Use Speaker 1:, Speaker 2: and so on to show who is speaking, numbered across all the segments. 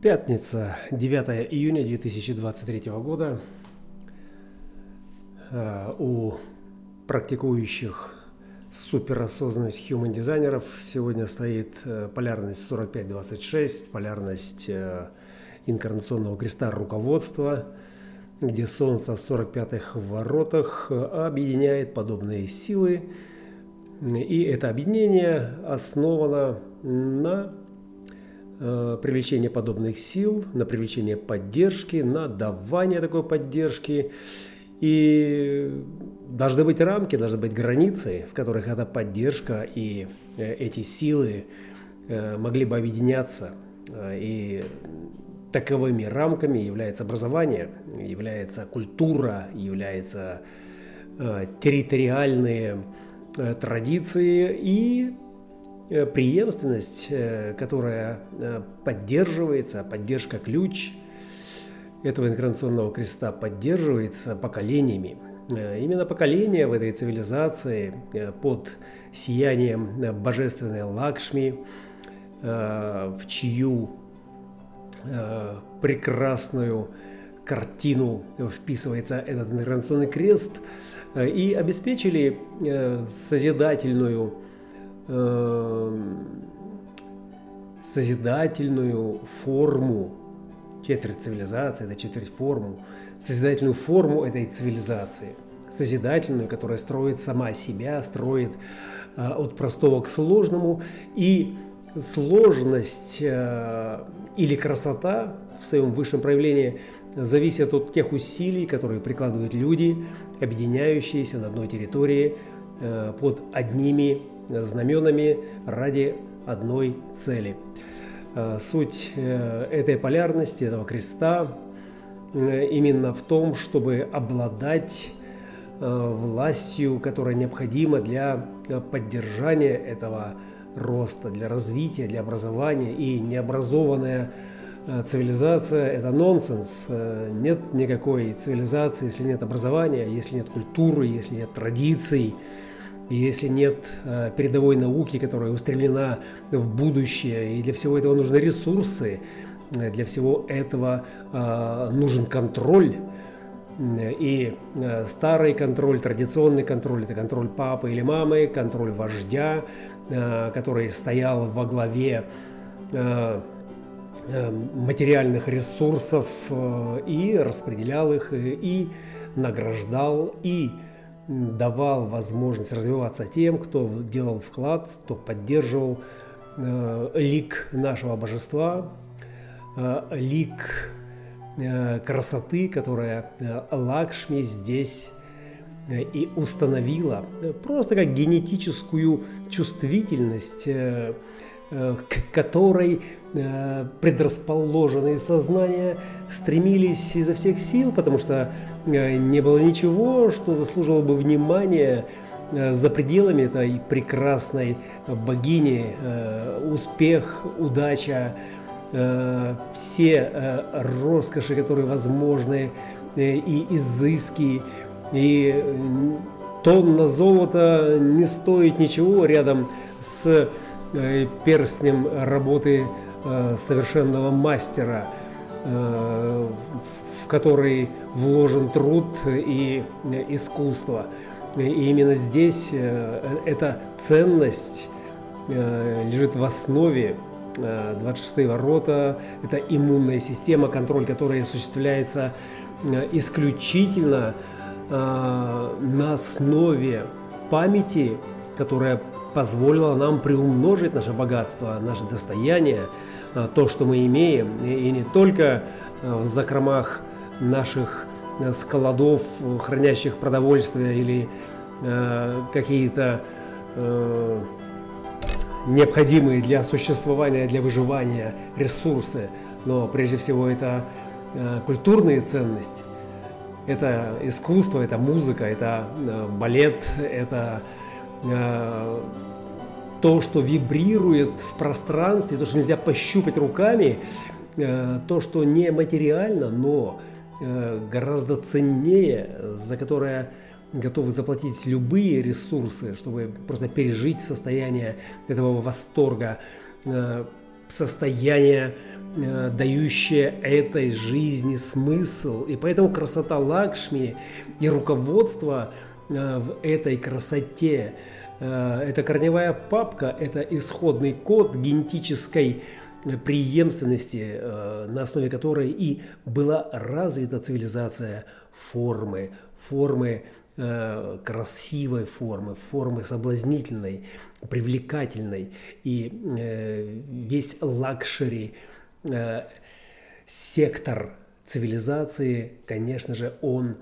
Speaker 1: Пятница, 9 июня 2023 года. Э, у практикующих суперосознанность human дизайнеров сегодня стоит э, полярность 4526, полярность э, инкарнационного креста руководства, где Солнце в 45-х воротах объединяет подобные силы. И это объединение основано на привлечение подобных сил, на привлечение поддержки, на давание такой поддержки. И должны быть рамки, должны быть границы, в которых эта поддержка и э, эти силы э, могли бы объединяться. И таковыми рамками является образование, является культура, являются территориальные традиции и Э, преемственность, э, которая э, поддерживается, поддержка ключ этого инкарнационного креста поддерживается поколениями. Именно поколения в этой цивилизации под сиянием божественной Лакшми, в чью прекрасную картину вписывается этот инкарнационный крест, и обеспечили созидательную Эм, созидательную форму, четверть цивилизации, это четверть форму, созидательную форму этой цивилизации, созидательную, которая строит сама себя, строит э, от простого к сложному, и сложность э, или красота в своем высшем проявлении зависит от тех усилий, которые прикладывают люди, объединяющиеся на одной территории э, под одними знаменами ради одной цели. Э, суть э, этой полярности, этого креста э, именно в том, чтобы обладать властью, которая необходима для поддержания этого роста, для развития, для образования. И необразованная цивилизация – это нонсенс. Нет никакой цивилизации, если нет образования, если нет культуры, если нет традиций, и если нет э, передовой науки, которая устремлена в будущее, и для всего этого нужны ресурсы, э, для всего этого э, нужен контроль, и старый контроль, традиционный контроль – это контроль папы или мамы, контроль вождя, который стоял во главе материальных ресурсов и распределял их, и награждал, и давал возможность развиваться тем, кто делал вклад, кто поддерживал э, лик нашего божества, э, лик э, красоты, которая э, Лакшми здесь э, и установила, просто как генетическую чувствительность, э, э, к которой Э, предрасположенные сознания стремились изо всех сил, потому что э, не было ничего, что заслуживало бы внимания э, за пределами этой прекрасной богини, успех, удача, все роскоши, которые возможны, и изыски, и тонна золота не стоит ничего рядом с перстнем работы Э, совершенного мастера, э, в который вложен труд и искусство. И именно здесь э, эта ценность лежит в основе 26 ворота – это иммунная система, контроль которой осуществляется исключительно на основе памяти, которая позволила нам приумножить наше богатство, наше достояние, а, то, что мы имеем, и не только а, в закромах наших а, складов, хранящих продовольствие или какие-то необходимые для существования, для выживания ресурсы, но прежде всего это культурные ценности, это искусство, это музыка, это балет, это то, что вибрирует в пространстве, то, что нельзя пощупать руками, э, то, что не материально, но э, гораздо ценнее, за которое готовы заплатить любые ресурсы, чтобы просто пережить состояние этого восторга, состояние дающая этой жизни смысл. И поэтому красота Лакшми и руководство в этой красоте э, – это корневая папка, это исходный код генетической преемственности, на основе которой и была развита цивилизация формы, формы Э, красивой формы, формы соблазнительной, привлекательной. И э, весь luxury э, сектор цивилизации, конечно же, он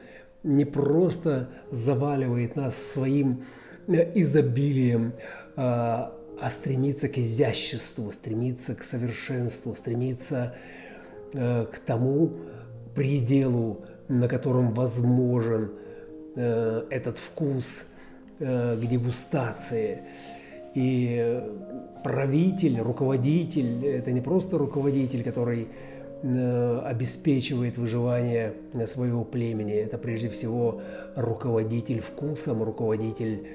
Speaker 1: не просто заваливает нас своим изобилием, а стремится к изяществу, стремится к совершенству, стремится к тому пределу, на котором возможен Э, этот вкус э, к дегустации. И правитель, руководитель – это не просто руководитель, который э, обеспечивает выживание своего племени. Это прежде всего руководитель вкусом, руководитель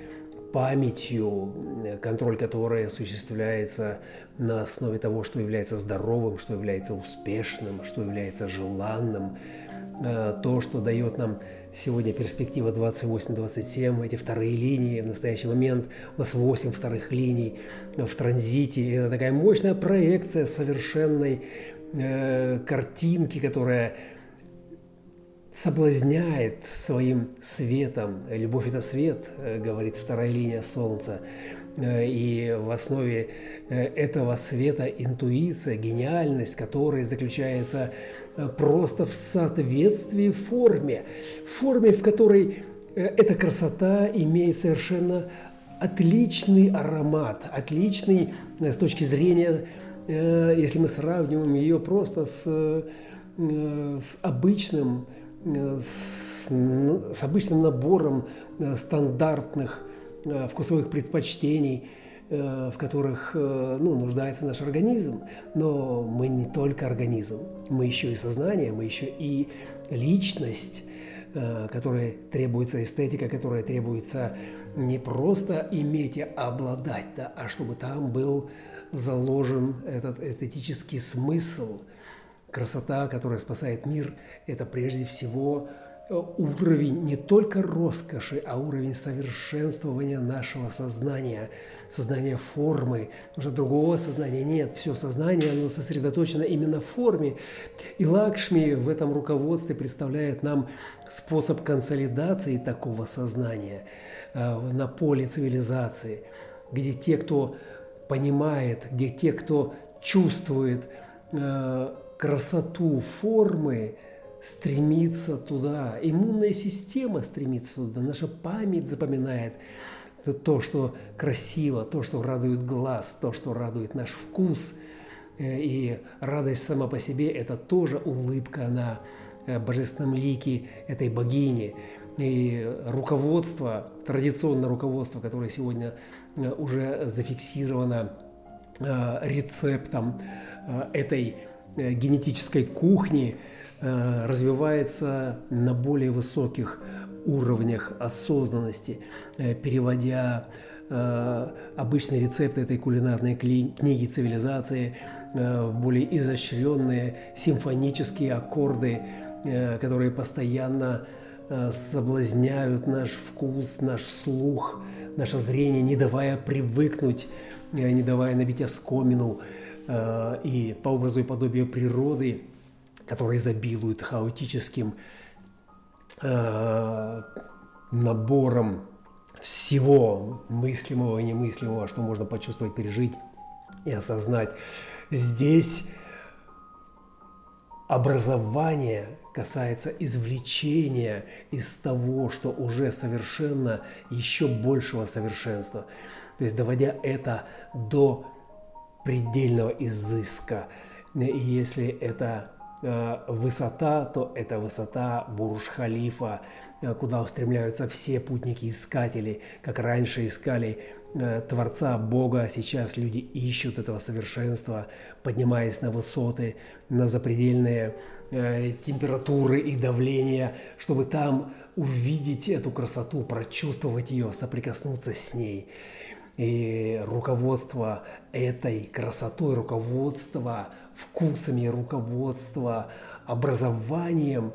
Speaker 1: памятью, контроль которой осуществляется на основе того, что является здоровым, что является успешным, что является желанным, то, что дает нам Сегодня перспектива 28-27, эти вторые линии. В настоящий момент у нас 8 вторых линий в транзите. Это такая мощная проекция совершенной э, картинки, которая соблазняет своим светом. Любовь – это свет, э, говорит вторая линия Солнца. Э, и в основе э, этого света интуиция, гениальность, которая заключается просто в соответствии форме, форме, в которой эта красота имеет совершенно отличный аромат, отличный с точки зрения, если мы сравниваем ее просто с, с обычным, с, с обычным набором стандартных Э, вкусовых предпочтений, э, в которых э, ну, нуждается наш организм. Но мы не только организм, мы еще и сознание, мы еще и личность, которой требуется эстетика, которая требуется не просто иметь и обладать, да, а чтобы там был заложен этот эстетический смысл. Красота, которая спасает мир, это прежде всего уровень не только роскоши, а уровень совершенствования нашего сознания, сознания формы. Что другого сознания нет. Все сознание, оно сосредоточено именно в форме. И Лакшми в этом руководстве представляет нам способ консолидации такого сознания э, на поле цивилизации, где те, кто понимает, где те, кто чувствует э, красоту формы, стремится туда, иммунная система стремится туда, наша память запоминает то, что красиво, то, что радует глаз, то, что радует наш вкус. Э, и радость сама по себе – это тоже улыбка на э, божественном лике этой богини. И руководство, традиционное руководство, которое сегодня э, уже зафиксировано рецептом этой генетической кухни – Э, развивается на более высоких уровнях осознанности, э, переводя э, обычные рецепты этой кулинарной книги цивилизации в более изощренные симфонические аккорды, которые постоянно соблазняют наш вкус, наш слух, наше зрение, не давая привыкнуть, не давая набить оскомину и по образу и подобию природы которые изобилуют хаотическим э, набором всего мыслимого и немыслимого, что можно почувствовать, пережить и осознать. Здесь образование касается извлечения из того, что уже совершенно, еще большего совершенства. То есть доводя это до предельного изыска. И если это Э, высота, то это высота Бурж-Халифа, э, куда устремляются все путники-искатели, как раньше искали Творца Бога, а сейчас люди ищут этого совершенства, поднимаясь на высоты, на запредельные температуры и давления, чтобы там увидеть эту красоту, прочувствовать ее, соприкоснуться с ней. И руководство этой красотой, руководство вкусами руководства, образованием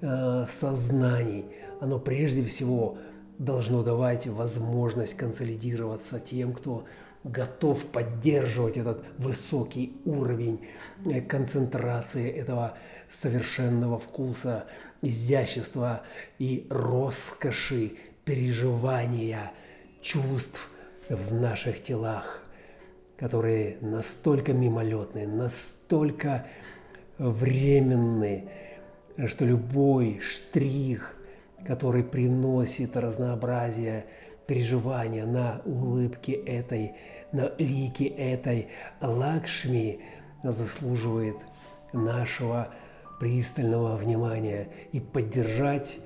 Speaker 1: э, сознаний, оно прежде всего должно давать возможность консолидироваться тем, кто готов поддерживать этот высокий уровень э, концентрации этого совершенного вкуса, изящества и роскоши переживания чувств в наших телах, которые настолько мимолетны, настолько временны, что любой штрих, который приносит разнообразие переживания на улыбке этой, на лике этой. Лакшми заслуживает нашего пристального внимания. И поддержать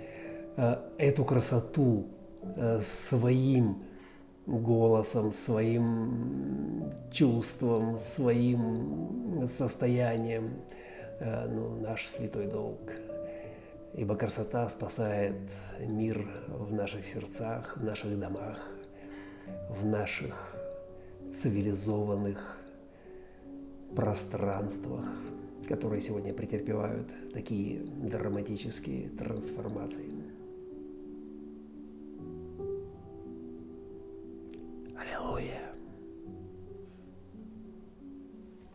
Speaker 1: э, эту красоту э, своим голосом, своим чувством, своим состоянием, э, ну, наш святой долг. Ибо красота спасает мир в наших сердцах, в наших домах, в наших цивилизованных пространствах, которые сегодня претерпевают такие драматические трансформации.